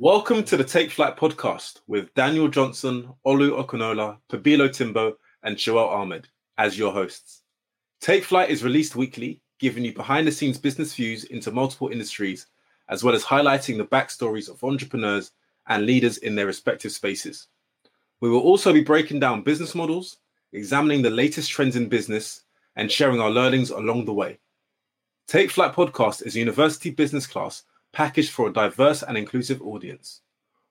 Welcome to the Take Flight podcast with Daniel Johnson, Olu Okunola, Pabilo Timbo, and Joel Ahmed as your hosts. Take Flight is released weekly, giving you behind the scenes business views into multiple industries, as well as highlighting the backstories of entrepreneurs and leaders in their respective spaces. We will also be breaking down business models, examining the latest trends in business, and sharing our learnings along the way. Take Flight podcast is a university business class packaged for a diverse and inclusive audience.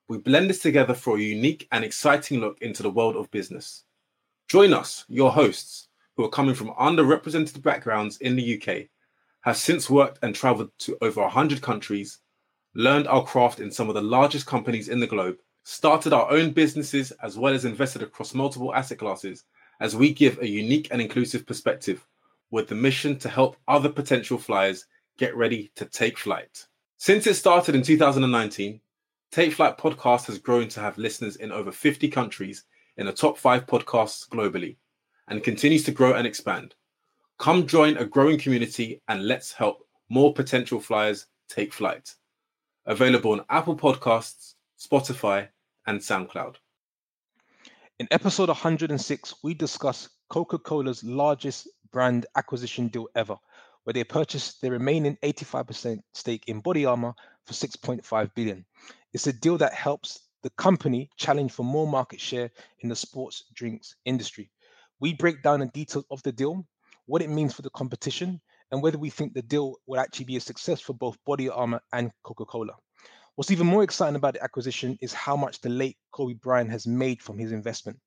We blend this together for a unique and exciting look into the world of business. Join us, your hosts, who are coming from underrepresented backgrounds in the UK, have since worked and traveled to over 100 countries, learned our craft in some of the largest companies in the globe, started our own businesses, as well as invested across multiple asset classes, as we give a unique and inclusive perspective with the mission to help other potential flyers get ready to take flight. Since it started in 2019, Take Flight podcast has grown to have listeners in over 50 countries in the top five podcasts globally and continues to grow and expand. Come join a growing community and let's help more potential flyers take flight. Available on Apple Podcasts, Spotify, and SoundCloud. In episode 106, we discuss Coca Cola's largest brand acquisition deal ever where they purchased the remaining 85% stake in Body Armor for 6.5 billion. It's a deal that helps the company challenge for more market share in the sports drinks industry. We break down the details of the deal, what it means for the competition, and whether we think the deal will actually be a success for both Body Armor and Coca-Cola. What's even more exciting about the acquisition is how much the late Kobe Bryant has made from his investment.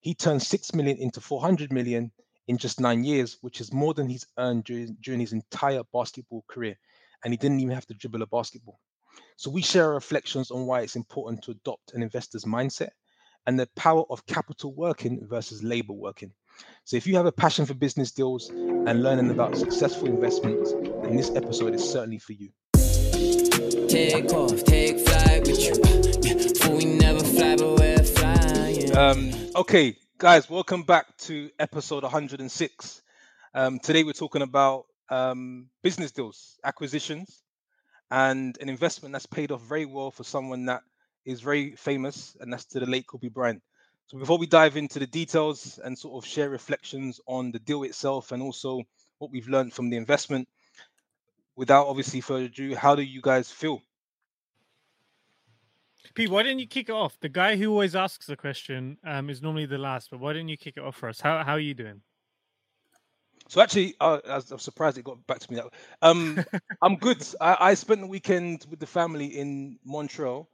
He turned 6 million into 400 million in just nine years, which is more than he's earned during, during his entire basketball career. And he didn't even have to dribble a basketball. So we share our reflections on why it's important to adopt an investor's mindset and the power of capital working versus labor working. So if you have a passion for business deals and learning about successful investments, then this episode is certainly for you. Take off, take flight with you. we never fly, but we're flying. Um, okay, Guys, welcome back to episode 106. Um, today we're talking about um, business deals, acquisitions, and an investment that's paid off very well for someone that is very famous, and that's to the late Kobe Bryant. So before we dive into the details and sort of share reflections on the deal itself and also what we've learned from the investment, without obviously further ado, how do you guys feel? Pete, why didn't you kick it off? The guy who always asks the question um, is normally the last, but why didn't you kick it off for us? How how are you doing? So actually, uh, I was surprised it got back to me. That um, I'm good. I, I spent the weekend with the family in Montreux.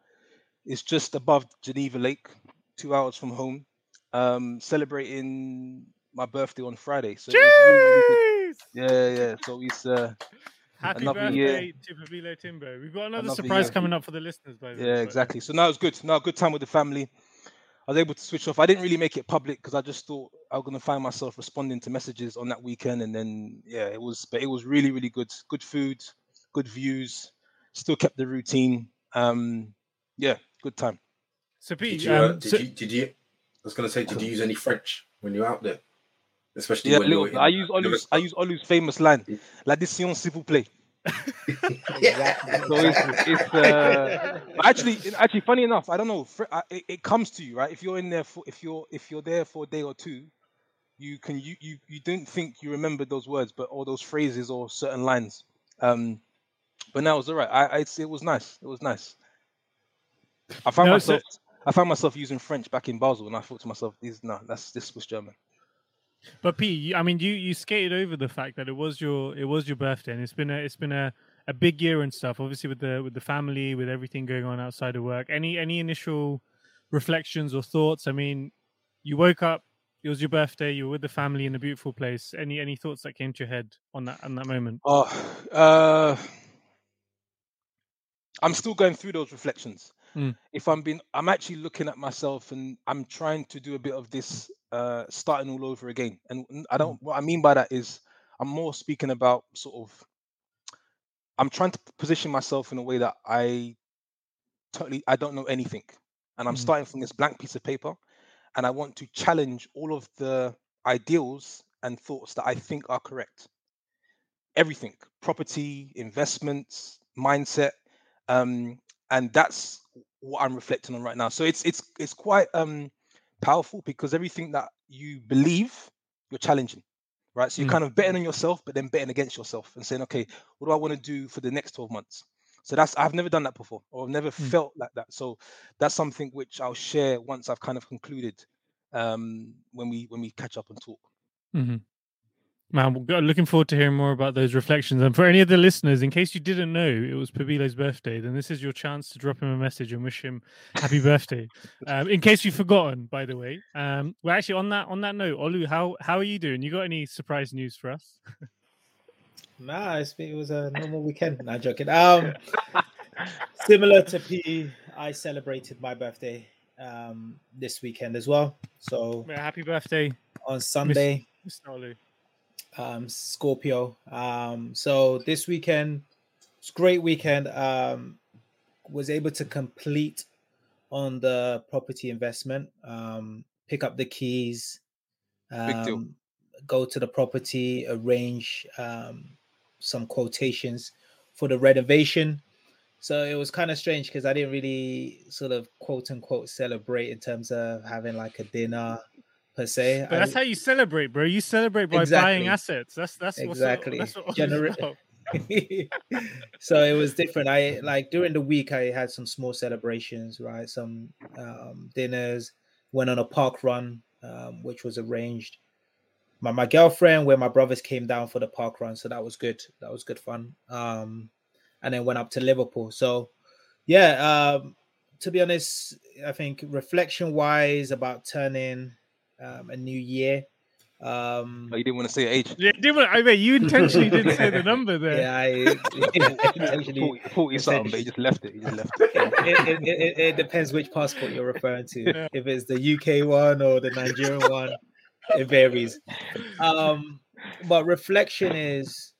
It's just above Geneva Lake, two hours from home. Um, celebrating my birthday on Friday. So really, really yeah, yeah. So it's uh, Happy another birthday year. to Pabilo Timbo. We've got another, another surprise year. coming up for the listeners, by the way. Yeah, exactly. So now it's good. Now good time with the family. I was able to switch off. I didn't really make it public because I just thought I was gonna find myself responding to messages on that weekend, and then yeah, it was. But it was really, really good. Good food, good views. Still kept the routine. Um, yeah, good time. So Pete, did you, uh, um, did, so... you did you? I was gonna say, did you use any French when you're out there? Especially yeah, little, I use Olu's, I use Olu's famous line, "La décision, s'il vous plaît." so it's, it's uh, actually actually funny enough. I don't know. It, it, comes to you right if you're in there for if you're if you're there for a day or two, you can you you you don't think you remember those words, but all those phrases or certain lines. Um, but now it's all right. I, I it was nice. It was nice. I found no, myself so... I found myself using French back in Basel, and I thought to myself, "These no, that's this was German." But Pete, I mean, you you skated over the fact that it was your it was your birthday, and it's been a it's been a, a big year and stuff. Obviously, with the with the family, with everything going on outside of work. Any any initial reflections or thoughts? I mean, you woke up. It was your birthday. You were with the family in a beautiful place. Any any thoughts that came to your head on that on that moment? Oh, uh, I'm still going through those reflections. Mm. If I'm being, I'm actually looking at myself and I'm trying to do a bit of this uh, starting all over again. And I don't. What I mean by that is, I'm more speaking about sort of. I'm trying to position myself in a way that I totally I don't know anything, and I'm mm starting from this blank piece of paper, and I want to challenge all of the ideals and thoughts that I think are correct. Everything, property, investments, mindset, um, and that's what I'm reflecting on right now. So it's it's it's quite um powerful because everything that you believe, you're challenging, right? So you're Mm. kind of betting on yourself, but then betting against yourself and saying, okay, what do I want to do for the next 12 months? So that's I've never done that before, or I've never Mm. felt like that. So that's something which I'll share once I've kind of concluded um when we when we catch up and talk. hmm Man, we're looking forward to hearing more about those reflections. And for any of the listeners, in case you didn't know it was Pabilo's birthday, then this is your chance to drop him a message and wish him happy birthday. Um, in case you've forgotten, by the way. Um, well, actually, on that on that note, Olu, how how are you doing? You got any surprise news for us? Nah, it was a normal weekend. Not joking. Um, similar to P, I celebrated my birthday um this weekend as well. So happy birthday, on Sunday, Mr. Olu. Um, Scorpio. Um, so this weekend, it's a great weekend. Um, was able to complete on the property investment. Um, pick up the keys. Um, go to the property, arrange um, some quotations for the renovation. So it was kind of strange because I didn't really sort of quote unquote celebrate in terms of having like a dinner per se. But I- that's how you celebrate, bro. You celebrate by Exactly. buying assets. That's that's what's Exactly. That's what about. so it was different. I like during the week I had some small celebrations, right? Some um, dinners, went on a park run, um, which was arranged. My my girlfriend, where my brothers came down for the park run, so that was good. That was good fun. Um, and then went up to Liverpool. So yeah, um, to be honest, I think reflection wise about turning um, a new year. Um, Oh, you didn't want to say age. Yeah, didn't. I mean you intentionally didn't say the number there. yeah, I, yeah, actually, 40, 40 something, but he just left it. He just left it. it, it, it, it depends which passport you're referring to. Yeah. If it's the UK one or the Nigerian one, it varies. Um, but reflection is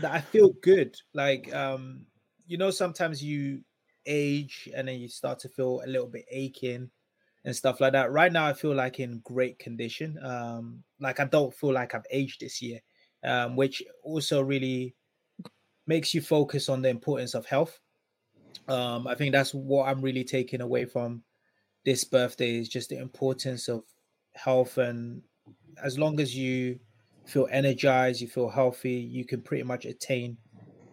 that I feel good. Like um, you know, sometimes you age and then you start to feel a little bit aching and stuff like that. Right now, I feel like in great condition. Um, like I don't feel like I've aged this year, um, which also really makes you focus on the importance of health. Um, I think that's what I'm really taking away from this birthday is just the importance of health. And as long as you feel energized, you feel healthy, you can pretty much attain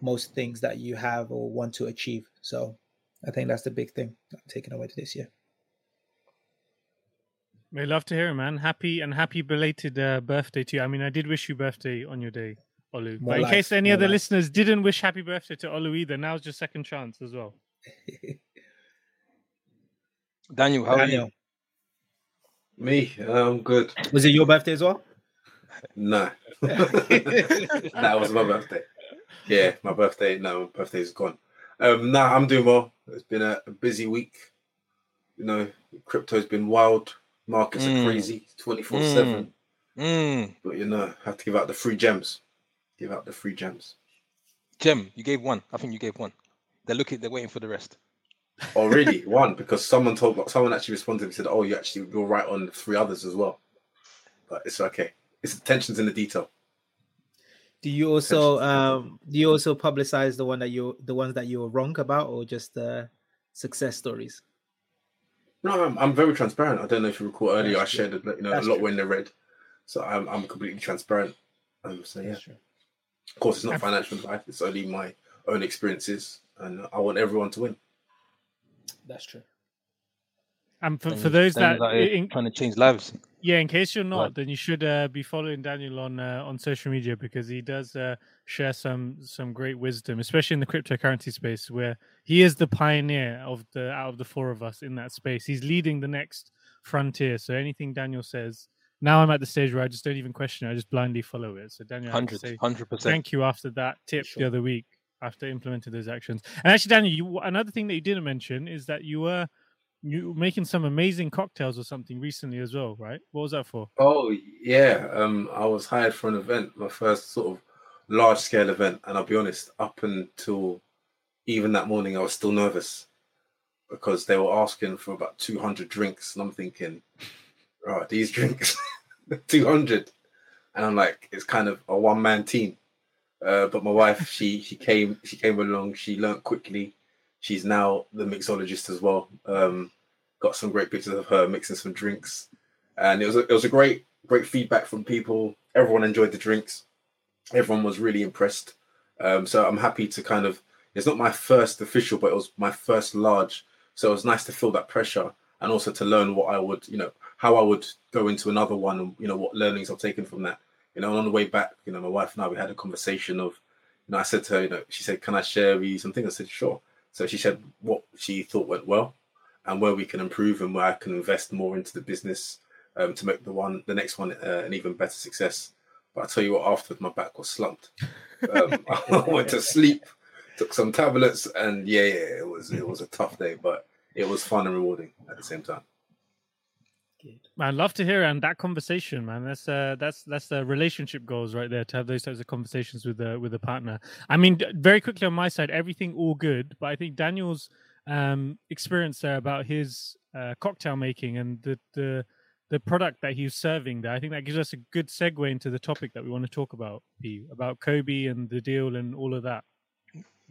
most things that you have or want to achieve. So I think that's the big thing I'm taking away this year. We love to hear it, man. Happy and happy belated uh, birthday to you. I mean, I did wish you birthday on your day, Olu. More but in life, case any other life. listeners didn't wish happy birthday to Olu either, now's your second chance as well. Daniel, how are you? Me, I'm good. was it your birthday as well? No, that was my birthday. Yeah, my birthday. No, my birthday's gone. Um, nah, I'm doing well. It's been a, a busy week. You know, crypto's been wild. Markets Mm. are crazy, twenty four seven. Mm. But you know, have to give out the free gems. Give out the free gems. Jem, you gave one. I think you gave one. They're looking. They're waiting for the rest. Oh, really? One because someone told someone actually responded and said, "Oh, you actually you're right on three others as well." But it's okay. It's attention's in the detail. Do you also um do you also publicize the one that you the ones that you were wrong about or just uh success stories? No, I'm, I'm very transparent. I don't know if you recall earlier, That's I true. shared you know That's a lot true. when they read, so I'm I'm completely transparent. Um, so yeah, That's true. of course, it's not Ab- financial advice. It's only my own experiences, and I want everyone to win. That's true. And for, for those that, Daniel's out here in, trying to change lives. Yeah, in case you're not, Right. then you should uh, be following Daniel on uh, on social media because he does uh, share some some great wisdom, especially in the cryptocurrency space, where he is the pioneer of the out of the four of us in that space. He's leading the next frontier. So anything Daniel says, now I'm at the stage where I just don't even question it; I just blindly follow it. So Daniel, I have Hundred, say hundred percent. thank you after that tip Sure. the other week after implementing those actions. And actually, Daniel, you, another thing that you didn't mention is that you were you making some amazing cocktails or something recently as well, right? What was that for? Oh yeah, um, I was hired for an event, my first sort of large scale event, and I'll be honest, up until even that morning, I was still nervous because they were asking for about 200 drinks, and I'm thinking, right, these drinks, 200, and I'm like, it's kind of a one man team. Uh, but my wife, she she came she came along. She learnt quickly. She's now the mixologist as well. Um, got some great pictures of her mixing some drinks, and it was a, it was a great great feedback from people. Everyone enjoyed the drinks. Everyone was really impressed. Um, so I'm happy to kind of. It's not my first official, but it was my first large. So it was nice to feel that pressure and also to learn what I would, you know, how I would go into another one and you know what learnings I've taken from that. You know, on the way back, you know, my wife and I we had a conversation of, you know, I said to her, you know, she said, "Can I share with you something?" I said, "Sure." So she said what she thought went well, and where we can improve and where I can invest more into the business um, to make the one, the next one, uh, an even better success. But I tell you what, afterwards my back was slumped. Um, I went to sleep, took some tablets, and yeah, yeah, it was it was a tough day, but it was fun and rewarding at the same time. Man, love to hear and that conversation, man. That's uh, that's that's the relationship goals right there to have those types of conversations with the with a partner. I mean, very quickly on my side, everything all good, but I think Daniel's um experience there about his uh, cocktail making and the the the product that he's serving there. I think that gives us a good segue into the topic that we want to talk about, P, about Kobe and the deal and all of that.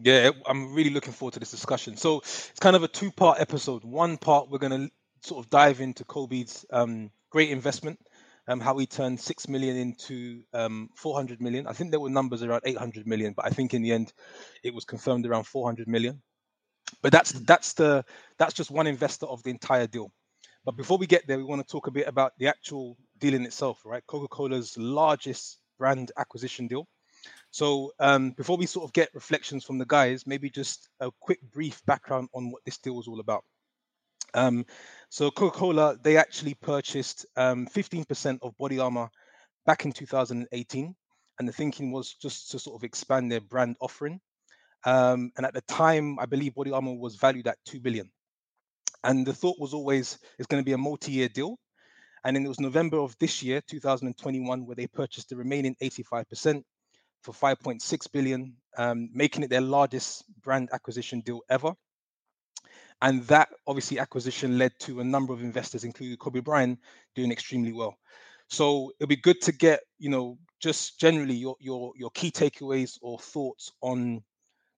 Yeah, I'm really looking forward to this discussion. So it's kind of a two-part episode. One part we're going to sort of dive into Kobe's um, great investment, um, how he turned six million into um, 400 million. I think there were numbers around 800 million, but I think in the end it was confirmed around 400 million. But that's that's the that's just one investor of the entire deal. But before we get there, we want to talk a bit about the actual deal in itself, right? Coca-Cola's largest brand acquisition deal. So um, before we sort of get reflections from the guys, maybe just a quick brief background on what this deal was all about. Um, so Coca-Cola, they actually purchased um, 15% of Body Armor back in 2018, and the thinking was just to sort of expand their brand offering. Um, and at the time, I believe Body Armor was valued at two billion. And the thought was always it's going to be a multi-year deal. And then it was November of this year, 2021, where they purchased the remaining 85% for 5.6 billion, um, making it their largest brand acquisition deal ever. And that obviously acquisition led to a number of investors, including Kobe Bryant, doing extremely well. So it'll be good to get, you know, just generally your your your key takeaways or thoughts on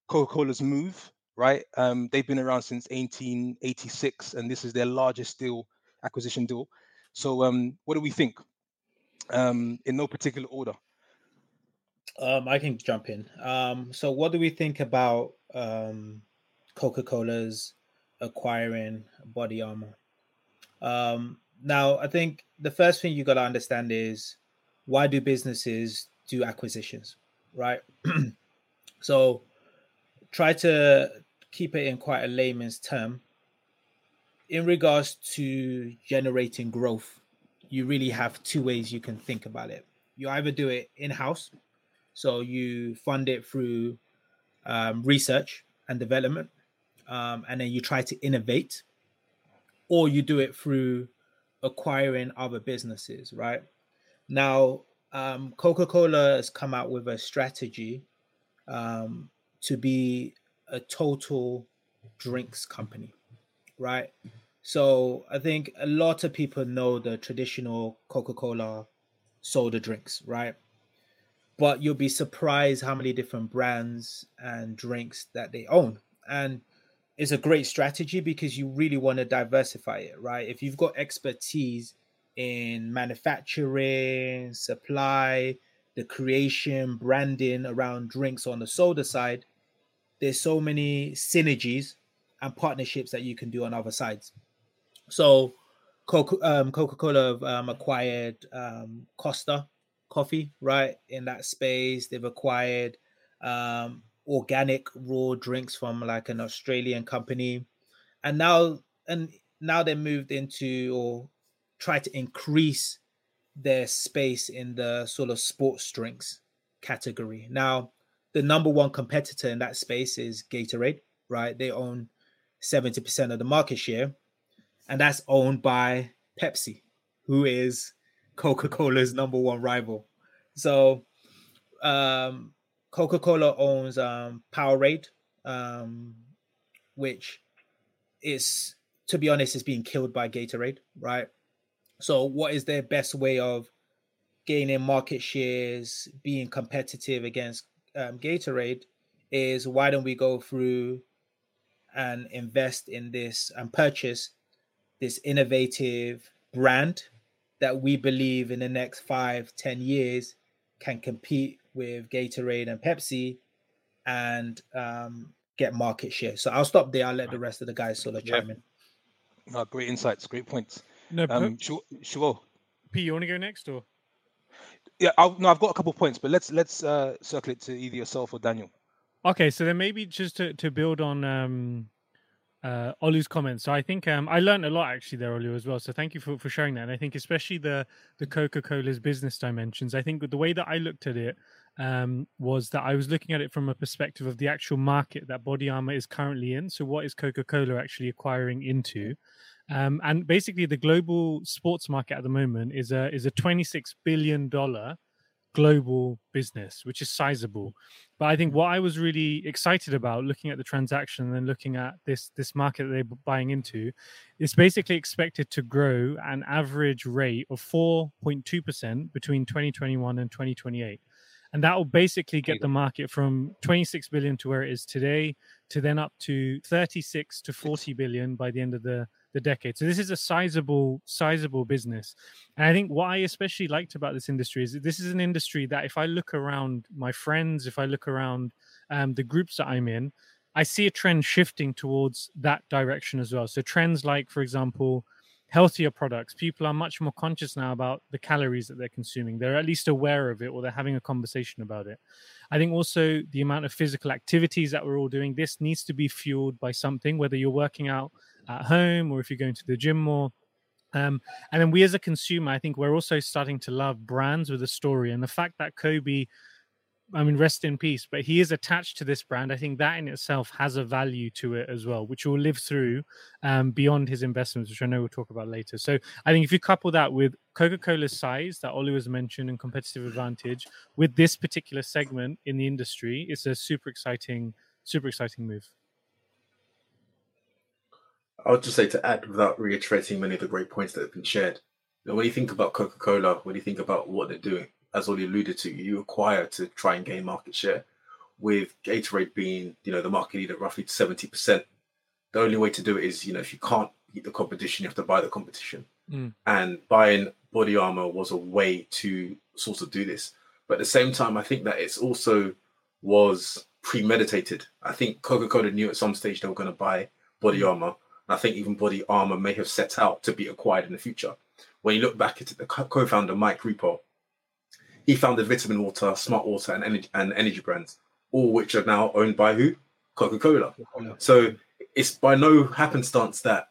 Coca-Cola's move, right? Um, they've been around since 1886, and this is their largest deal, acquisition deal. So um, what do we think? Um, in no particular order. Um, I can jump in. Um, so what do we think about um, Coca-Cola's acquiring body armor? Um, now, I think the first thing you got to understand is why do businesses do acquisitions, right? so try to keep it in quite a layman's term. In regards to generating growth, you really have two ways you can think about it. You either do it in house, so you fund it through um, research and development, um, and then you try to innovate, or you do it through acquiring other businesses, right? Now, um, Coca Cola has come out with a strategy um, to be a total drinks company, right? So I think a lot of people know the traditional Coca Cola soda drinks, right? but you'll be surprised how many different brands and drinks that they own. And it's a great strategy because you really want to diversify it, right? If you've got expertise in manufacturing, supply, the creation, branding around drinks on the soda side, there's so many synergies and partnerships that you can do on other sides. So, Coca um, Cola um, acquired um, Costa coffee, right? In that space, they've acquired um, organic raw drinks from like an Australian company, and now and now they moved into or try to increase their space in the sort of sports drinks category. Now, the number one competitor in that space is Gatorade, right? They own 70% of the market share, and that's owned by Pepsi, who is Coca Cola's number one rival. So, um, Coca Cola owns um, Powerade, um, which is, to be honest, is being killed by Gatorade, right? So, what is their best way of gaining market shares, being competitive against um, Gatorade? Is why don't we go through and invest in this and purchase this innovative brand that we believe in the next five, ten years can compete with Gatorade and Pepsi and um, get market share. So I'll stop there. I'll let the rest of the guys sort of chime in. No, great insights, great points. No, Um, sure, sure. P, you want to go next or? Yeah, I'll, no, I've got a couple points, but let's let's uh, circle it to either yourself or Daniel. Okay, so then maybe just to, to build on um, uh, Olu's comments. So I think um, I learned a lot actually there, Olu, as well. So thank you for, for sharing that. And I think especially the the Coca Cola's business dimensions. I think the way that I looked at it um, was that I was looking at it from a perspective of the actual market that Body Armor is currently in. So what is Coca Cola actually acquiring into? Um, and basically, the global sports market at the moment is a is a twenty six billion dollar global business, which is sizable. Mm. But I think what I was really excited about looking at the transaction and then looking at this this market that they're buying into, is basically expected to grow an average rate of 4.2% between 2021 and 2028. And that will basically get the market from 26 billion to where it is today to then up to 36 to 40 billion by the end of the the decade. So this is a sizable, sizable business. And I think what I especially liked about this industry is that this is an industry that if I look around my friends, if I look around um, the groups that I'm in, I see a trend shifting towards that direction as well. So trends like, for example, healthier products. People are much more conscious now about the calories that they're consuming. They're at least aware of it or they're having a conversation about it. I think also the amount of physical activities that we're all doing, this needs to be fueled by something, whether you're working out at home or if you're going to the gym more. Um, and then we as a consumer, I think we're also starting to love brands with a story. And the fact that Kobe, I mean, rest in peace, but he is attached to this brand. I think that in itself has a value to it as well, which will live through um, beyond his investments, which I know we'll talk about later. So I think if you couple that with Coca Cola's size that Olu has mentioned and competitive advantage with this particular segment in the industry, it's a super exciting, super exciting move. I would just say to add, without reiterating many of the great points that have been shared, when you think about Coca Cola, when you think about what they're doing, as Ollie alluded to, you acquire to try and gain market share. With Gatorade being, you know, the market leader roughly seventy percent, the only way to do it is, you know, if you can't beat the competition, you have to buy the competition. Mm. And buying body armor was a way to sort of do this. But at the same time, I think that it's also was premeditated. I think Coca Cola knew at some stage they were going to buy body armor. And I think even body armor may have set out to be acquired in the future. When you look back at it, the co founder, Mike Repole, he founded Vitamin Water, Smart Water, and energy, and energy brands, all which are now owned by who? Coca Cola. So it's by no happenstance that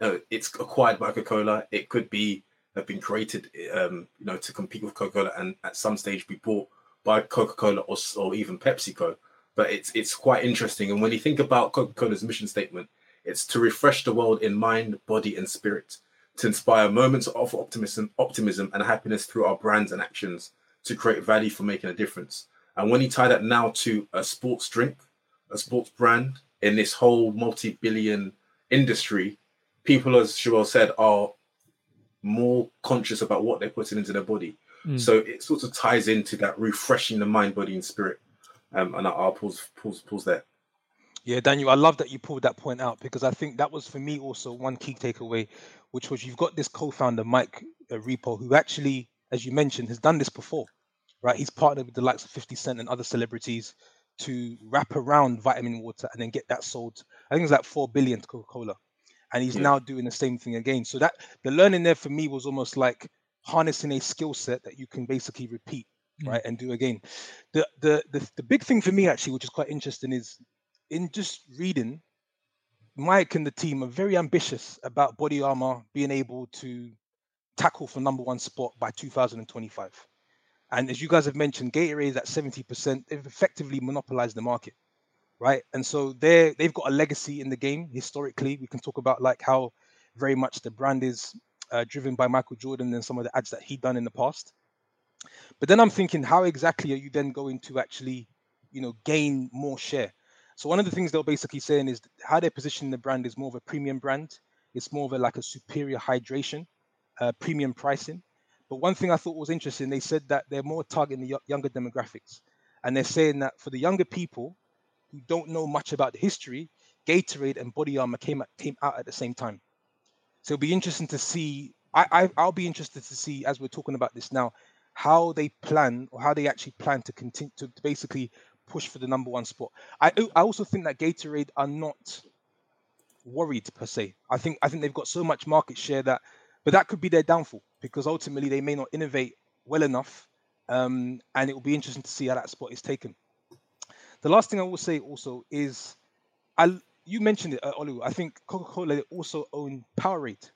uh, it's acquired by Coca Cola. It could be have been created, um, you know, to compete with Coca Cola, and at some stage be bought by Coca Cola or, or even PepsiCo. But it's it's quite interesting. And when you think about Coca Cola's mission statement, it's to refresh the world in mind, body, and spirit, to inspire moments of optimism, optimism and happiness through our brands and actions, to create value for making a difference. And when you tie that now to a sports drink, a sports brand in this whole multi-billion industry, people, as Joel said, are more conscious about what they're putting into their body. Mm. So it sort of ties into that refreshing the mind, body, and spirit. Um, and I'll pause, pause, pause there. Yeah, Daniel, I love that you pulled that point out because I think that was for me also one key takeaway, which was you've got this co-founder Mike uh, Repole who actually, as you mentioned, has done this before, right? He's partnered with the likes of 50 Cent and other celebrities to wrap around vitamin water and then get that sold. I think it's like four billion to Coca-Cola, and he's Yeah. now doing the same thing again. So that the learning there for me was almost like harnessing a skill set that you can basically repeat, Mm. right, and do again. The, the the the big thing for me actually, which is quite interesting, is in just reading, Mike and the team are very ambitious about body armor being able to tackle for number one spot by 2025. And as you guys have mentioned, Gatorade is at 70%. They've effectively monopolized the market, right? And so they they've got a legacy in the game historically. We can talk about like how very much the brand is uh, driven by Michael Jordan and some of the ads that he'd done in the past. But then I'm thinking, how exactly are you then going to actually, you know, gain more share? So one of the things they're basically saying is how they're positioning the brand is more of a premium brand. It's more of a like a superior hydration, uh, premium pricing. But one thing I thought was interesting, they said that they're more targeting the younger demographics, and they're saying that for the younger people who don't know much about the history, Gatorade and Body Armor came came out at the same time. So it'll be interesting to see. I, I I'll be interested to see as we're talking about this now, how they plan or how they actually plan to continue to, to basically push for the number one spot. I I also think that Gatorade are not worried per se. I think I think they've got so much market share that, but that could be their downfall because ultimately they may not innovate well enough, um, and it will be interesting to see how that spot is taken. The last thing I will say also is, I you mentioned it, uh, Olu. I think Coca-Cola also own Powerade,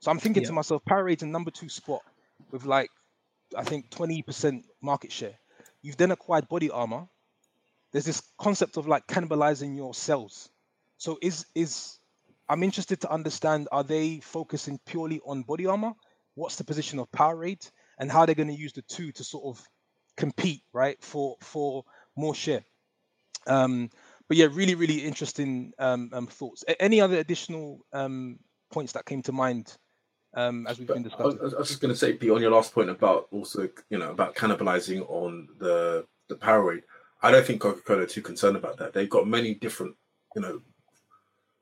so I'm thinking yeah. to myself, Powerade's a number two spot with like I think 20% market share. You've then acquired Body Armor. There's this concept of like cannibalizing your cells. So is is I'm interested to understand are they focusing purely on body armor? What's the position of power Powerade and how they're going to use the two to sort of compete, right, for for more share. Um, but yeah, really, really interesting um, um, thoughts. A- any other additional um, points that came to mind um, as we've but been discussing? I was, I was just going to say, Pete, on your last point about also, you know, about cannibalizing on the the Powerade. I don't think Coca Cola are too concerned about that. They've got many different, you know,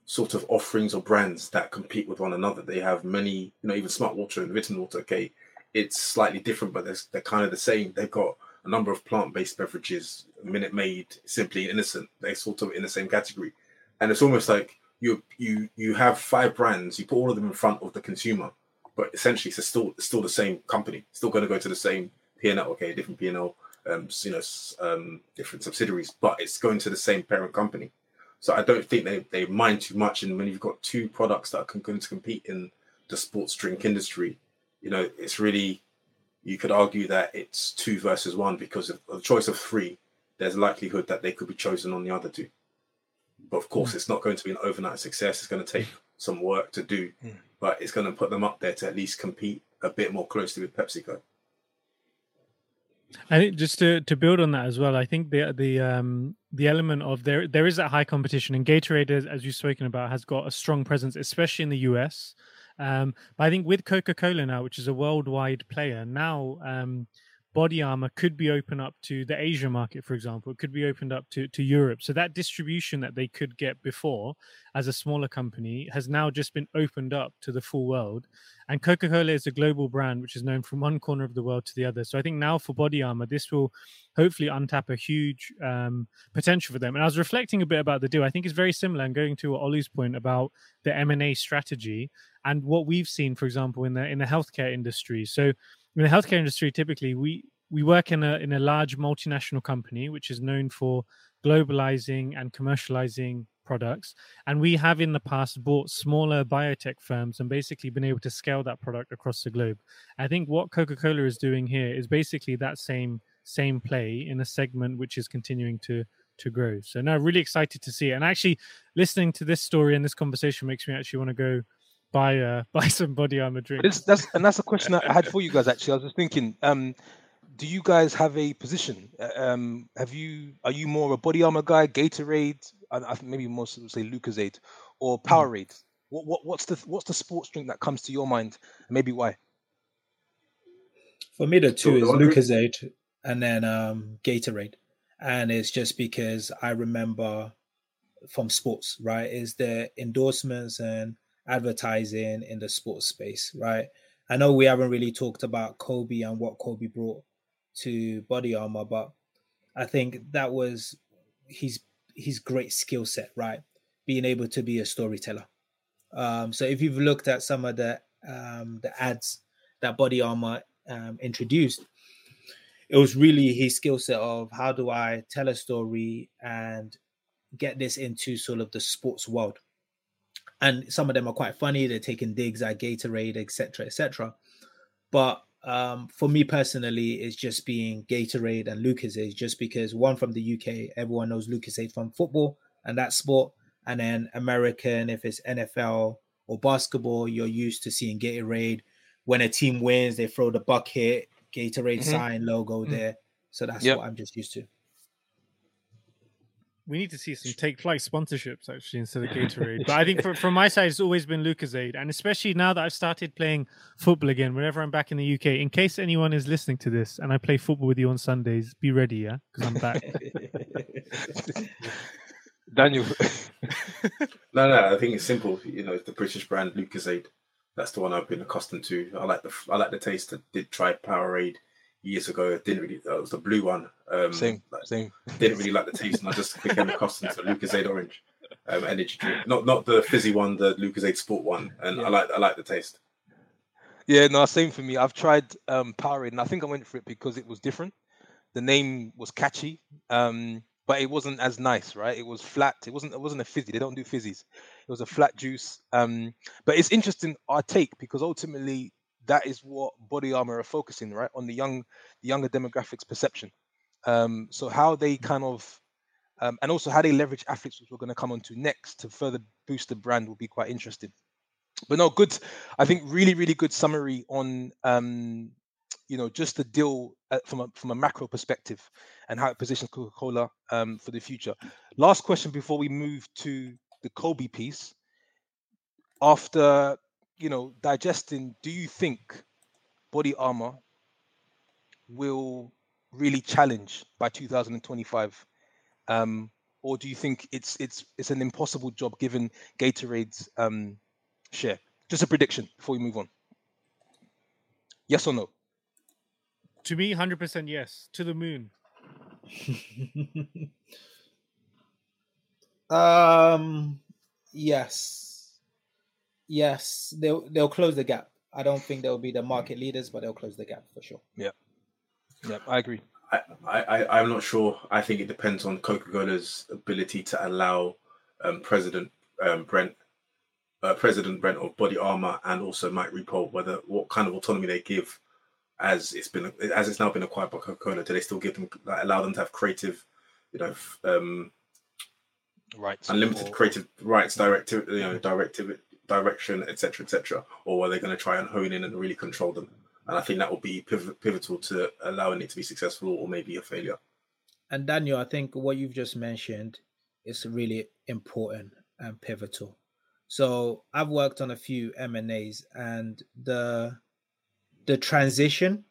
sort of offerings or brands that compete with one another. They have many, you know, even Smart Water and Vitamin Water. Okay, it's slightly different, but they're, they're kind of the same. They've got a number of plant-based beverages, Minute Maid, Simply Innocent. They're sort of in the same category, and it's almost like you you you have five brands. You put all of them in front of the consumer, but essentially it's still it's still the same company. Still going to go to the same P and L. Okay, different P and L. Um, you know, um, different subsidiaries, but it's going to the same parent company. So I don't think they, they mind too much. And when you've got two products that are going to compete in the sports drink industry, you know, it's really you could argue that it's two versus one because of the choice of three. There's a likelihood that they could be chosen on the other two. But of course, mm. it's not going to be an overnight success. It's going to take some work to do, mm. but it's going to put them up there to at least compete a bit more closely with PepsiCo. I think just to, to build on that as well, I think the the um the element of there there is that high competition and Gatorade, as, you've spoken about, has got a strong presence, especially in the US. Um, but I think with Coca Cola now, which is a worldwide player, now um, body armor could be opened up to the Asia market, for example. It could be opened up to, to Europe. So that distribution that they could get before as a smaller company has now just been opened up to the full world. And Coca Cola is a global brand which is known from one corner of the world to the other. So I think now for body armor, this will hopefully untap a huge um, potential for them. And I was reflecting a bit about the deal. I think it's very similar and going to Ollie's point about the M&A strategy and what we've seen, for example, in the in the healthcare industry. So in the healthcare industry, typically we we work in a in a large multinational company which is known for globalizing and commercializing products. And we have in the past bought smaller biotech firms and basically been able to scale that product across the globe. I think what coca-cola is doing here is basically that same same play in a segment which is continuing to to grow. So now really excited to see it. And actually listening to this story and this conversation makes me actually want to go buy uh, buy some body armor drink. that's and that's a question I had for you guys. Actually, I was just thinking. Um, do you guys have a position? Uh, um, have you are you more a body armor guy, Gatorade? I, I think maybe most would say Lucozade or hmm. Powerade. Mm. What, what what's the what's the sports drink that comes to your mind? Maybe why? For me, the two is Lucozade and then um, Gatorade, and it's just because I remember from sports, right? Is the endorsements and advertising in the sports space, right? I know we haven't really talked about Kobe and what Kobe brought to body armor, but I think that was his his great skill set, right? Being able to be a storyteller. Um, so if you've looked at some of the um, the ads that body armor um, introduced, it was really his skill set of how do I tell a story and get this into sort of the sports world and some of them are quite funny. They're taking digs at Gatorade, etc., etc. But um, for me personally, it's just being Gatorade and Lucozade, just because one from the UK, everyone knows Lucozade from football and that sport, and then American, if it's NFL or basketball, you're used to seeing Gatorade. When a team wins, they throw the bucket, Gatorade mm-hmm. sign logo mm-hmm. there. So that's yep. what I'm just used to we need to see some take flight sponsorships actually instead of Gatorade. but I think for, from my side, it's always been Lucozade, and especially now that I've started playing football again. Whenever I'm back in the UK, in case anyone is listening to this, and I play football with you on Sundays, be ready, yeah, because I'm back. Daniel. no, no, I think it's simple. You know, the British brand Lucozade. That's the one I've been accustomed to. I like the I like the taste. I did try Powerade years ago. It didn't really. That was the blue one. Um, same, like, same. Didn't really like the taste, and I just became accustomed to Lucozade Orange um, energy drink. Not not the fizzy one, the Lucozade Sport one. And yeah. I like I like the taste. Yeah, no, same for me. I've tried um, Powerade, and I think I went for it because it was different. The name was catchy. Um, but it wasn't as nice, right? It was flat. It wasn't. It wasn't a fizzy. They don't do fizzies. It was a flat juice. Um, but it's interesting our take because ultimately that is what Body Armor are focusing, right, on the young, the younger demographics perception. Um, so how they kind of, um, and also how they leverage athletes, which we're going to come on to next, to further boost the brand, will be quite interesting. But no, good. I think really, really good summary on um, you know just the deal uh, from a from a macro perspective and how it positions Coca-Cola um, for the future. Last question before we move to the Kobe piece. After you know digesting, do you think Body Armor will really challenge by 2025, um, or do you think it's it's it's an impossible job given Gatorade's um, share? Just a prediction before we move on. Yes or no? To me, hundred percent yes. To the moon. um. Yes. Yes. They'll they'll close the gap. I don't think they'll be the market leaders, but they'll close the gap for sure. Yeah. Yeah, I agree. I, I, I'm not sure. I think it depends on Coca Cola's ability to allow um, President um, Brent, uh, President Brent of Body Armor, and also Mike Repole, whether what kind of autonomy they give as it's been as it's now been acquired by Coca Cola, do they still give them like, allow them to have creative, you know, um, rights, unlimited or, creative rights, directive, you know, directive, direction, etc., etc., or are they going to try and hone in and really control them? And I think that will be pivotal to allowing it to be successful or maybe a failure. And Daniel, I think what you've just mentioned is really important and pivotal. So I've worked on a few M and A's, and the the transition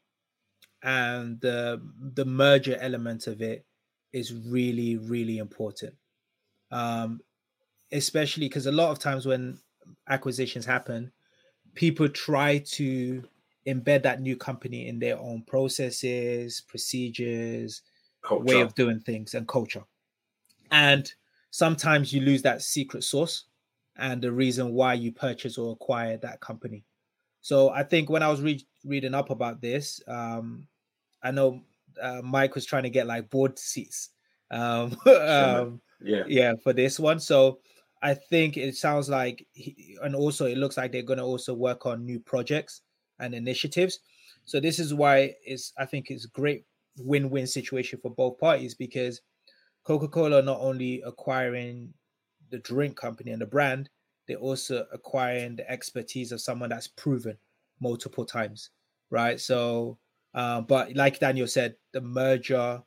and the the merger element of it is really really important um especially because a lot of times when acquisitions happen people try to embed that new company in their own processes procedures culture. way of doing things and culture and sometimes you lose that secret source and the reason why you purchase or acquire that company so I think when I was re- reading up about this, um, I know uh, Mike was trying to get like board seats. Um, um, yeah, yeah, for this one. So I think it sounds like, he, and also it looks like they're going to also work on new projects and initiatives. So this is why it's I think it's a great win-win situation for both parties because Coca-Cola not only acquiring the drink company and the brand, they're also acquiring the expertise of someone that's proven multiple times, right? So, uh, but like Daniel said, the merger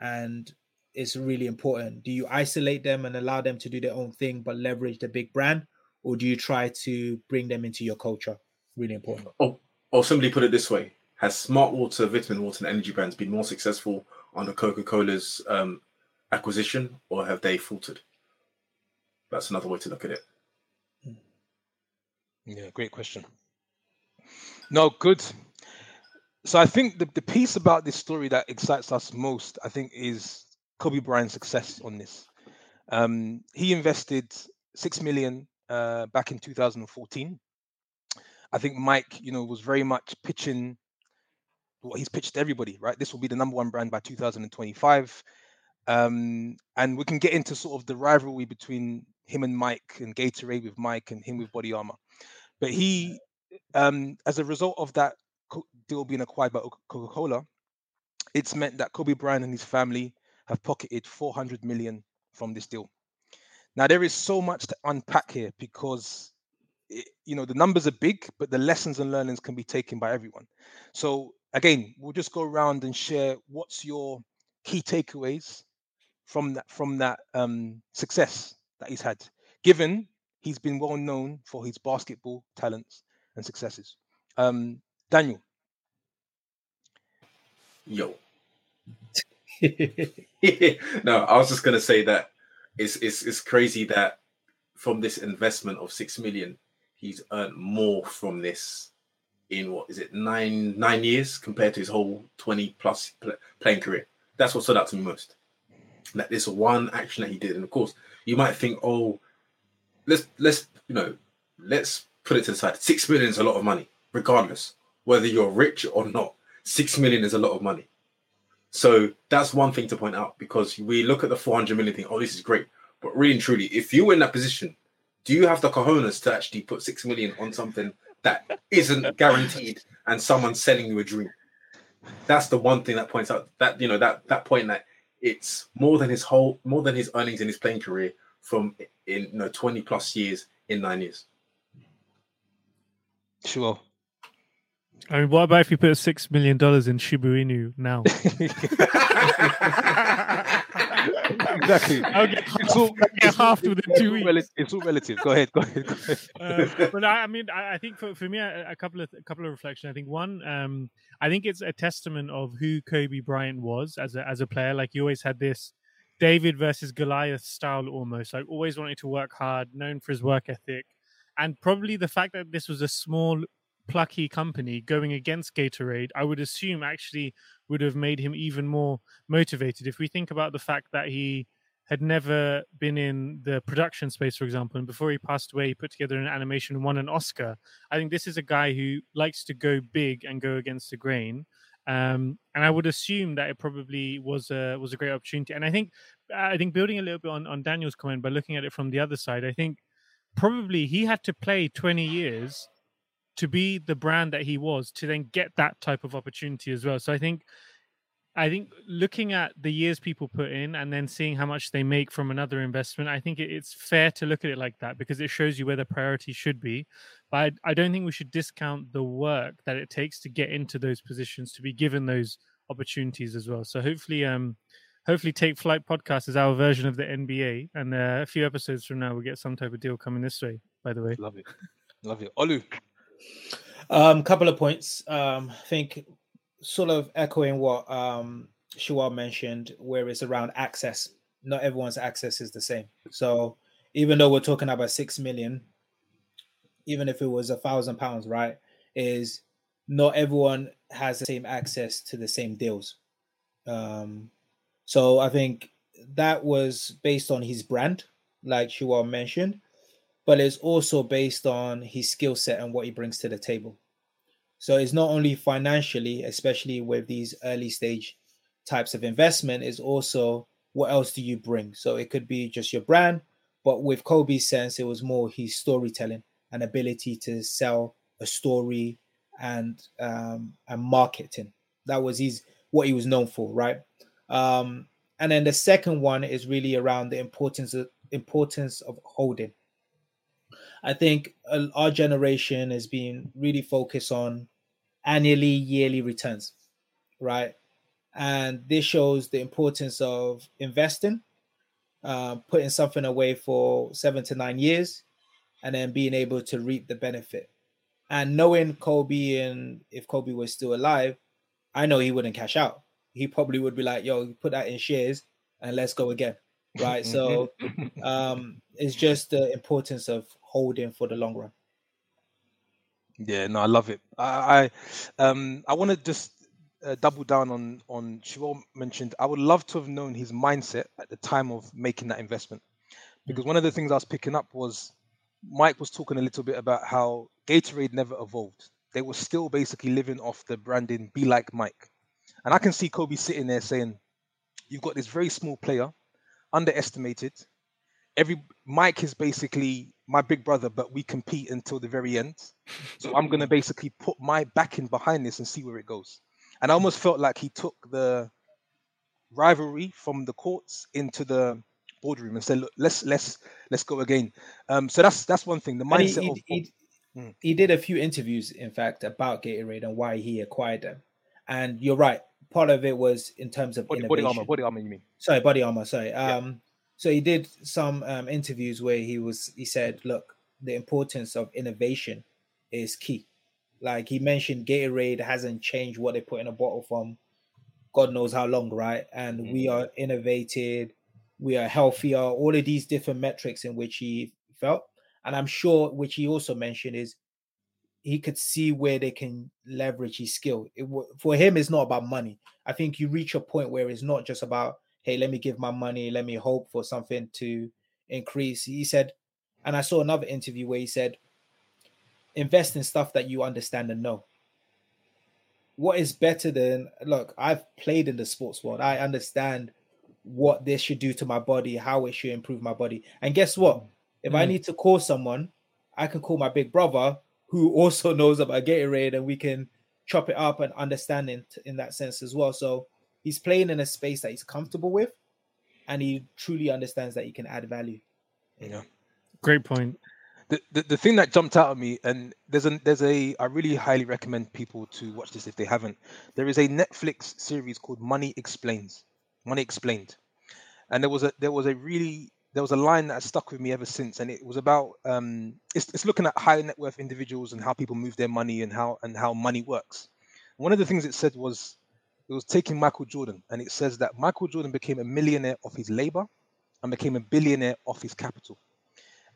and is really important. Do you isolate them and allow them to do their own thing, but leverage the big brand, or do you try to bring them into your culture? Really important. Oh, or simply put it this way: Has Smart Water, Vitamin Water, and energy brands been more successful under Coca Cola's um, acquisition, or have they faltered? That's another way to look at it. Yeah, great question. No, good. So I think the, the piece about this story that excites us most, I think, is Kobe Bryant's success on this. Um, he invested six million uh, back in 2014. I think Mike, you know, was very much pitching what he's pitched to everybody, right? This will be the number one brand by 2025. Um, and we can get into sort of the rivalry between him and Mike and Gatorade with Mike and him with Body Armor. But he, um, as a result of that deal being acquired by Coca Cola, it's meant that Kobe Bryant and his family have pocketed 400 million from this deal. Now there is so much to unpack here because it, you know the numbers are big, but the lessons and learnings can be taken by everyone. So again, we'll just go around and share what's your key takeaways from that from that um, success that he's had, given he's been well known for his basketball talents and successes. Um, Daniel. Yo. no, I was just gonna say that it's, it's it's crazy that from this investment of six million, he's earned more from this in what is it nine nine years compared to his whole twenty plus pl- playing career. That's what stood out to me most. That this one action that he did, and of course, you might think, oh, let's let's you know, let's put it to the side. Six million is a lot of money, regardless whether you're rich or not. Six million is a lot of money. So that's one thing to point out because we look at the 400 million thing. Oh, this is great. But really and truly, if you were in that position, do you have the cojones to actually put six million on something that isn't guaranteed and someone's selling you a dream? That's the one thing that points out that you know that that point that it's more than his whole more than his earnings in his playing career from in you know 20 plus years in nine years. Sure. I mean, what about if you put six million dollars in Shiba Inu now? exactly. I'll get, It's all, get half within it's two weeks. rel- it's all relative. Go ahead. Go ahead. Go ahead. Uh, but I, I mean, I, I think for, for me, a, a couple of a couple of reflection. I think one, um, I think it's a testament of who Kobe Bryant was as a as a player. Like he always had this David versus Goliath style, almost like always wanting to work hard, known for his work ethic, and probably the fact that this was a small, plucky company going against Gatorade. I would assume actually would have made him even more motivated. If we think about the fact that he had never been in the production space, for example, and before he passed away, he put together an animation won an Oscar. I think this is a guy who likes to go big and go against the grain. Um, and I would assume that it probably was a was a great opportunity. And I think I think building a little bit on, on Daniel's comment by looking at it from the other side, I think probably he had to play 20 years to be the brand that he was to then get that type of opportunity as well. So I think I think looking at the years people put in and then seeing how much they make from another investment, I think it's fair to look at it like that because it shows you where the priority should be. But I, I don't think we should discount the work that it takes to get into those positions to be given those opportunities as well. So hopefully, um, hopefully, Take Flight podcast is our version of the NBA, and uh, a few episodes from now we'll get some type of deal coming this way. By the way, Love it. Love it. Olu. Um, couple of points. Um, I think sort of echoing what um Shual mentioned, where it's around access. Not everyone's access is the same. So even though we're talking about six million, even if it was a thousand pounds, right, is not everyone has the same access to the same deals. Um, so I think that was based on his brand, like Shual mentioned, but it's also based on his skill set and what he brings to the table. So it's not only financially, especially with these early stage types of investment, is also what else do you bring? So it could be just your brand, but with Kobe's sense, it was more his storytelling and ability to sell a story and um, and marketing. That was his what he was known for, right? Um, and then the second one is really around the importance of importance of holding. I think uh, our generation has been really focused on annually, yearly returns, right? And this shows the importance of investing, uh, putting something away for seven to nine years, and then being able to reap the benefit. And knowing Kobe, and if Kobe was still alive, I know he wouldn't cash out. He probably would be like, "Yo, put that in shares and let's go again." Right. So um, it's just the importance of holding for the long run. Yeah, no, I love it. I, I um, I want to just uh, double down on on Shival mentioned. I would love to have known his mindset at the time of making that investment, because one of the things I was picking up was Mike was talking a little bit about how Gatorade never evolved. They were still basically living off the branding "Be like Mike," and I can see Kobe sitting there saying, "You've got this very small player, underestimated. Every Mike is basically my big brother, but we compete until the very end. So I'm gonna basically put my backing behind this and see where it goes." And I almost felt like he took the rivalry from the courts into the boardroom and said, "Look, let's let's let's go again." Um, so that's that's one thing. The he, mindset he, of he, Mm. he did a few interviews, in fact, about Gatorade and why he acquired them. And you're right. Part of it was in terms of body, BodyArmor, body armor. You mean? sorry, BodyArmor. Sorry. Yeah. Um, so he did some um, interviews where he was he said, "Look, the importance of innovation is key." Like he mentioned, Gatorade hasn't changed what they put in a bottle from God knows how long, right? And we Mhm. are innovated. we are healthier, all of these different metrics in which he felt. And I'm sure, which he also mentioned, is he could see where they can leverage his skill. It, for him, it's not about money. I think you reach a point where it's not just about, hey, let me give my money, let me hope for something to increase. He said, and I saw another interview where he said, invest in stuff that you understand and know. What is better than look? I've played in the sports world. I understand what this should do to my body, how it should improve my body. And guess what? If mm. I need to call someone, I can call my big brother who also knows about Gatorade and we can chop it up and understand it in that sense as well. So he's playing in a space that he's comfortable with and he truly understands that he can add value. Yeah. Great point. The, the, the thing that jumped out at me and there's a there's a I really highly recommend people to watch this if they haven't. There is a Netflix series called Money Explains. Money Explained. And there was a there was a really there was a line that stuck with me ever since, and it was about um, it's, it's looking at high net worth individuals and how people move their money and how and how money works. One of the things it said was it was taking Michael Jordan, and it says that Michael Jordan became a millionaire off his labor and became a billionaire off his capital.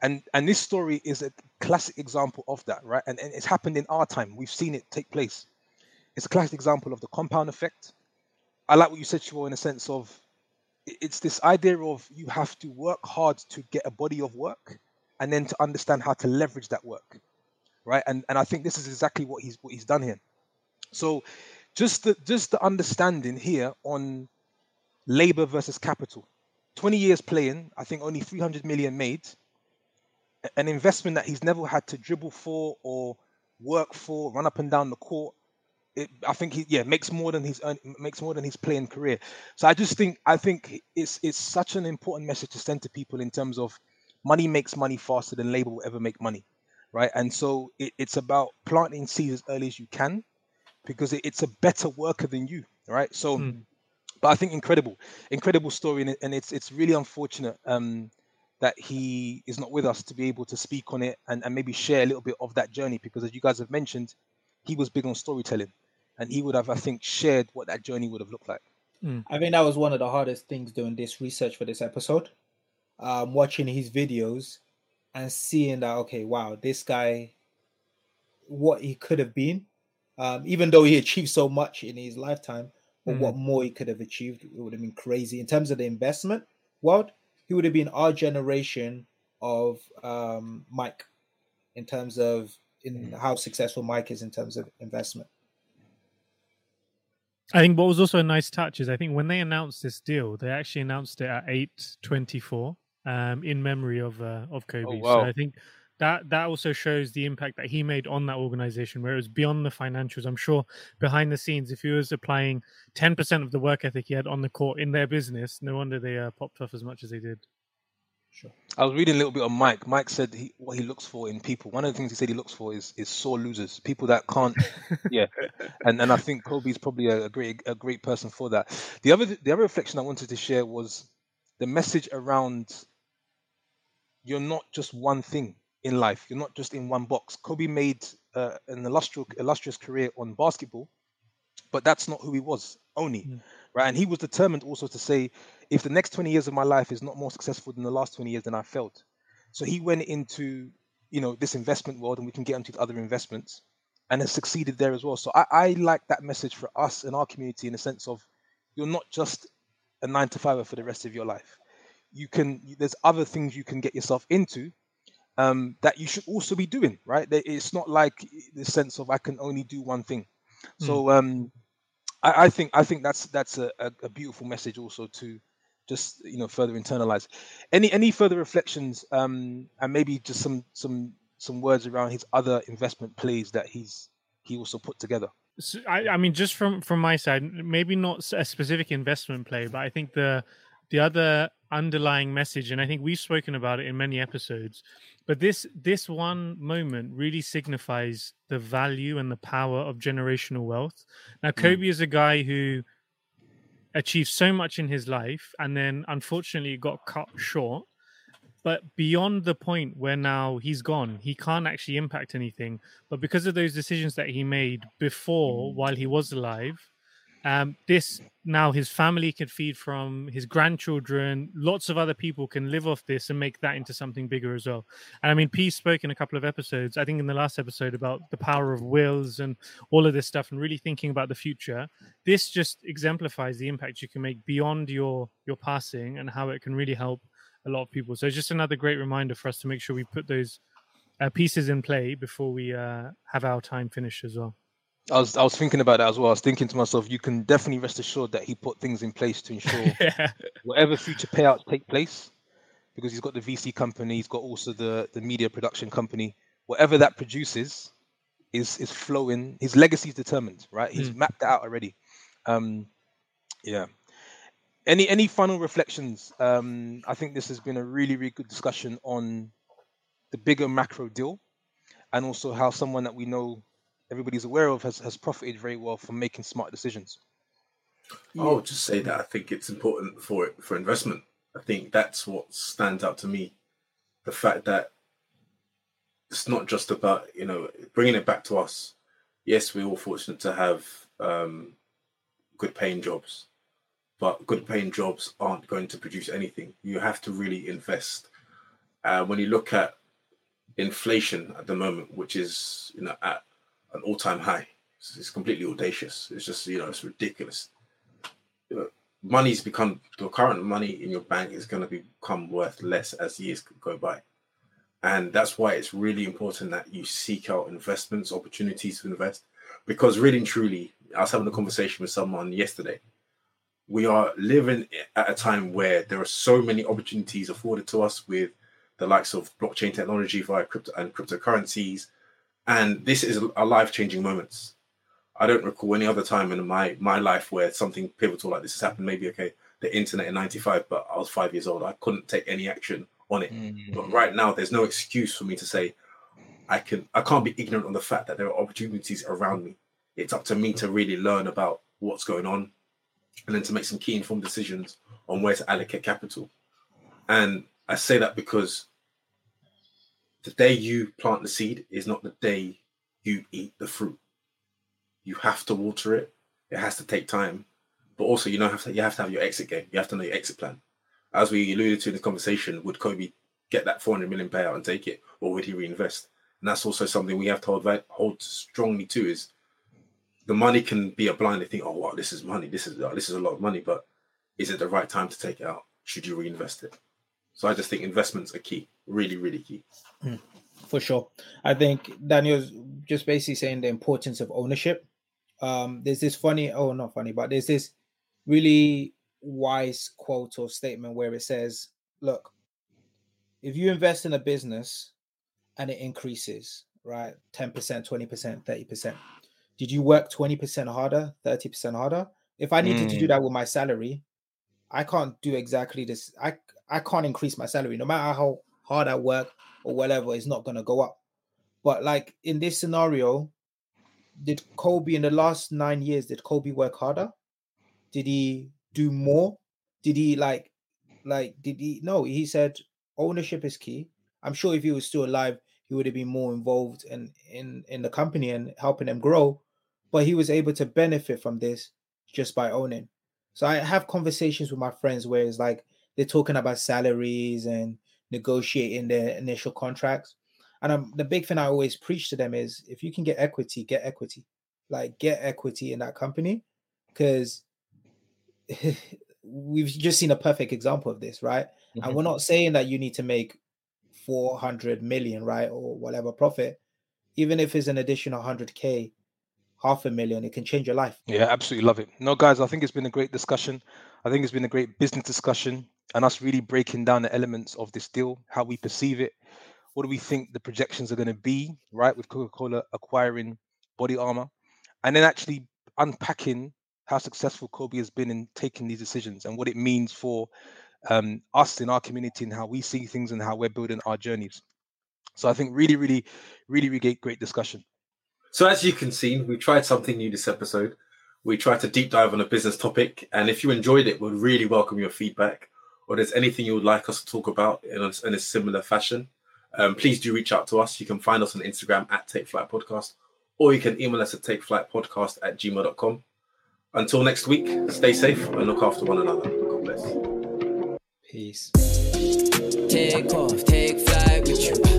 And and this story is a classic example of that, right? And, and it's happened in our time. We've seen it take place. It's a classic example of the compound effect. I like what you said, Shivo, in a sense of it's this idea of you have to work hard to get a body of work and then to understand how to leverage that work right? And and i think this is exactly what he's what he's done here. So just the just the understanding here on labor versus capital. 20 years playing i think only 300 million made. An investment that he's never had to dribble for or work for run up and down the court it, I think he yeah makes more than his makes more than his playing career. So I just think I think it's it's such an important message to send to people in terms of money makes money faster than labor will ever make money, right? And so it, it's about planting seeds as early as you can because it, it's a better worker than you, right? So, mm. but I think incredible, incredible story, and, it, and it's it's really unfortunate um, that he is not with us to be able to speak on it and, and maybe share a little bit of that journey because as you guys have mentioned, he was big on storytelling and he would have, I think, shared what that journey would have looked like. Mm. I think that was one of the hardest things doing this research for this episode. Um, watching his videos and seeing that, okay, wow, this guy, what he could have been, um, even though he achieved so much in his lifetime, but mm. what more he could have achieved, it would have been crazy. In terms of the investment world, he would have been our generation of um, Mike in terms of in how successful Mike is in terms of investment. I think what was also a nice touch is I think when they announced this deal, they actually announced it at eight twenty four, um, in memory of uh, of Kobe. Oh, wow. So I think that that also shows the impact that he made on that organization, where it was beyond the financials. I'm sure behind the scenes, if he was applying ten percent of the work ethic he had on the court in their business, no wonder they uh, popped off as much as they did. Sure. I was reading a little bit on Mike. Mike said he, what he looks for in people. One of the things he said he looks for is is sore losers, people that can't. yeah, and and I think Kobe's probably a, a, great a great person for that. The other the other reflection I wanted to share was the message around you're not just one thing in life. You're not just in one box. Kobe made uh, an illustrious illustrious career on basketball, but that's not who he was only, mm. right? And he was determined also to say if the next 20 years of my life is not more successful than the last 20 years, then I failed. So he went into, you know, this investment world, and we can get into other investments, and has succeeded there as well. So I, I like that message for us in our community in the sense of you're not just a nine to five for the rest of your life. You can there's other things you can get yourself into um, that you should also be doing, right? It's not like the sense of I can only do one thing. So mm. um, I, think I think that's that's a, a, a beautiful message also to just you know further internalize. Any any further reflections, um, and maybe just some some some words around his other investment plays that he's he also put together. So, I, I mean, just from from my side, maybe not a specific investment play, but I think the the other underlying message, and I think we've spoken about it in many episodes, but this this one moment really signifies the value and the power of generational wealth. Now, hmm. Kobe mm. is a guy who achieved so much in his life and then unfortunately got cut short. But beyond the point where now he's gone he can't actually impact anything. But because of those decisions that he made before mm. while he was alive Um, this now his family can feed from his grandchildren. Lots of other people can live off this and make that into something bigger as well. And I mean, P spoke in a couple of episodes, I think in the last episode, about the power of wills and all of this stuff, and really thinking about the future. This just exemplifies the impact you can make beyond your your passing and how it can really help a lot of people. So it's just another great reminder for us to make sure we put those uh, pieces in play before we uh, have our time finished as well. I was I was thinking about that as well. I was thinking to myself, you can definitely rest assured that he put things in place to ensure yeah. whatever future payouts take place, because he's got the VC company, he's got also the the media production company. Whatever that produces is is flowing. His legacy is determined, right? He's Mm. mapped that out already. Um, yeah. Any any final reflections? Um, I think this has been a really really good discussion on the bigger macro deal, and also how someone that we know everybody's aware of has, has profited very well from making smart decisions. I'll just say that I think it's important for for investment. I think that's what stands out to me. The fact that it's not just about you know bringing it back to us. Yes, we're all fortunate to have um, good paying jobs, but good paying jobs aren't going to produce anything. You have to really invest. Uh, when you look at inflation at the moment, which is you know at an all time high, it's, it's completely audacious. It's just you know it's ridiculous. You know, money's become the current money in your bank is going to become worth less as years go by. And that's why it's really important that you seek out investments opportunities to invest. Because really and truly i was having a conversation with someone yesterday. We are living at a time where there are so many opportunities afforded to us with the likes of blockchain technology via crypto and cryptocurrencies and this is a life-changing moment. I don't recall any other time in my my life where something pivotal like this has happened. Maybe okay, the internet in '95, but I was five years old. I couldn't take any action on it. Mm. But right now, there's no excuse for me to say I can. I can't be ignorant on the fact that there are opportunities around me. It's up to me to really learn about what's going on, and then to make some key informed decisions on where to allocate capital. And I say that because the day you plant the seed is not the day you eat the fruit you have to water it. It has to take time, but also you know have to you have to have your exit game. You have to know your exit plan. As we alluded to in the conversation, would Kobe get that 400 million payout and take it, or would he reinvest? And that's also something we have to hold, hold strongly to. Is the money can be a blind. They think, oh wow, this is money. This is this is a lot of money, but is it the right time to take it out? Should you reinvest it? So I just think investments are key, really, really key. for sure. I think Daniel's just basically saying the importance of ownership. Um, there's this funny, oh, not funny, but there's this really wise quote or statement where it says, Look, if you invest in a business and it increases, right, 10%, 20%, 30%, did you work 20% harder, 30% harder? If I needed to do Mm. that with my salary, I can't do exactly this. I I can't increase my salary no matter how hard I work or whatever. It's not gonna go up. But like in this scenario, did Kobe in the last nine years? Did Kobe work harder? Did he do more? Did he like like did he? No, he said ownership is key. I'm sure if he was still alive, he would have been more involved in in in the company and helping them grow. But he was able to benefit from this just by owning. So I have conversations with my friends where it's like they're talking about salaries and negotiating their initial contracts. And um, the big thing I always preach to them is if you can get equity, get equity. Like get equity in that company because we've just seen a perfect example of this, right? And we're not saying that you need to make 400 million, right? Or whatever profit. Even if it's an additional 100K, half a million, it can change your life. Yeah, absolutely love it. No, guys, I think it's been a great discussion. I think it's been a great business discussion and us really breaking down the elements of this deal, how we perceive it. What do we think the projections are going to be, right? With Coca Cola acquiring BodyArmor and then actually unpacking how successful Kobe has been in taking these decisions and what it means for um, us in our community and how we see things and how we're building our journeys. So I think really, really, really, really great, great discussion. So as you can see, we tried something new this episode. We tried to deep dive on a business topic, and if you enjoyed it, we'd really welcome your feedback. Or there's anything you would like us to talk about in a, in a similar fashion, um, please do reach out to us. You can find us on Instagram at Take Flight Podcast, or you can email us at takeflightpodcast at gmail.com. Until next week, stay safe and look after one another. God bless. Peace. Take off, take flight with you.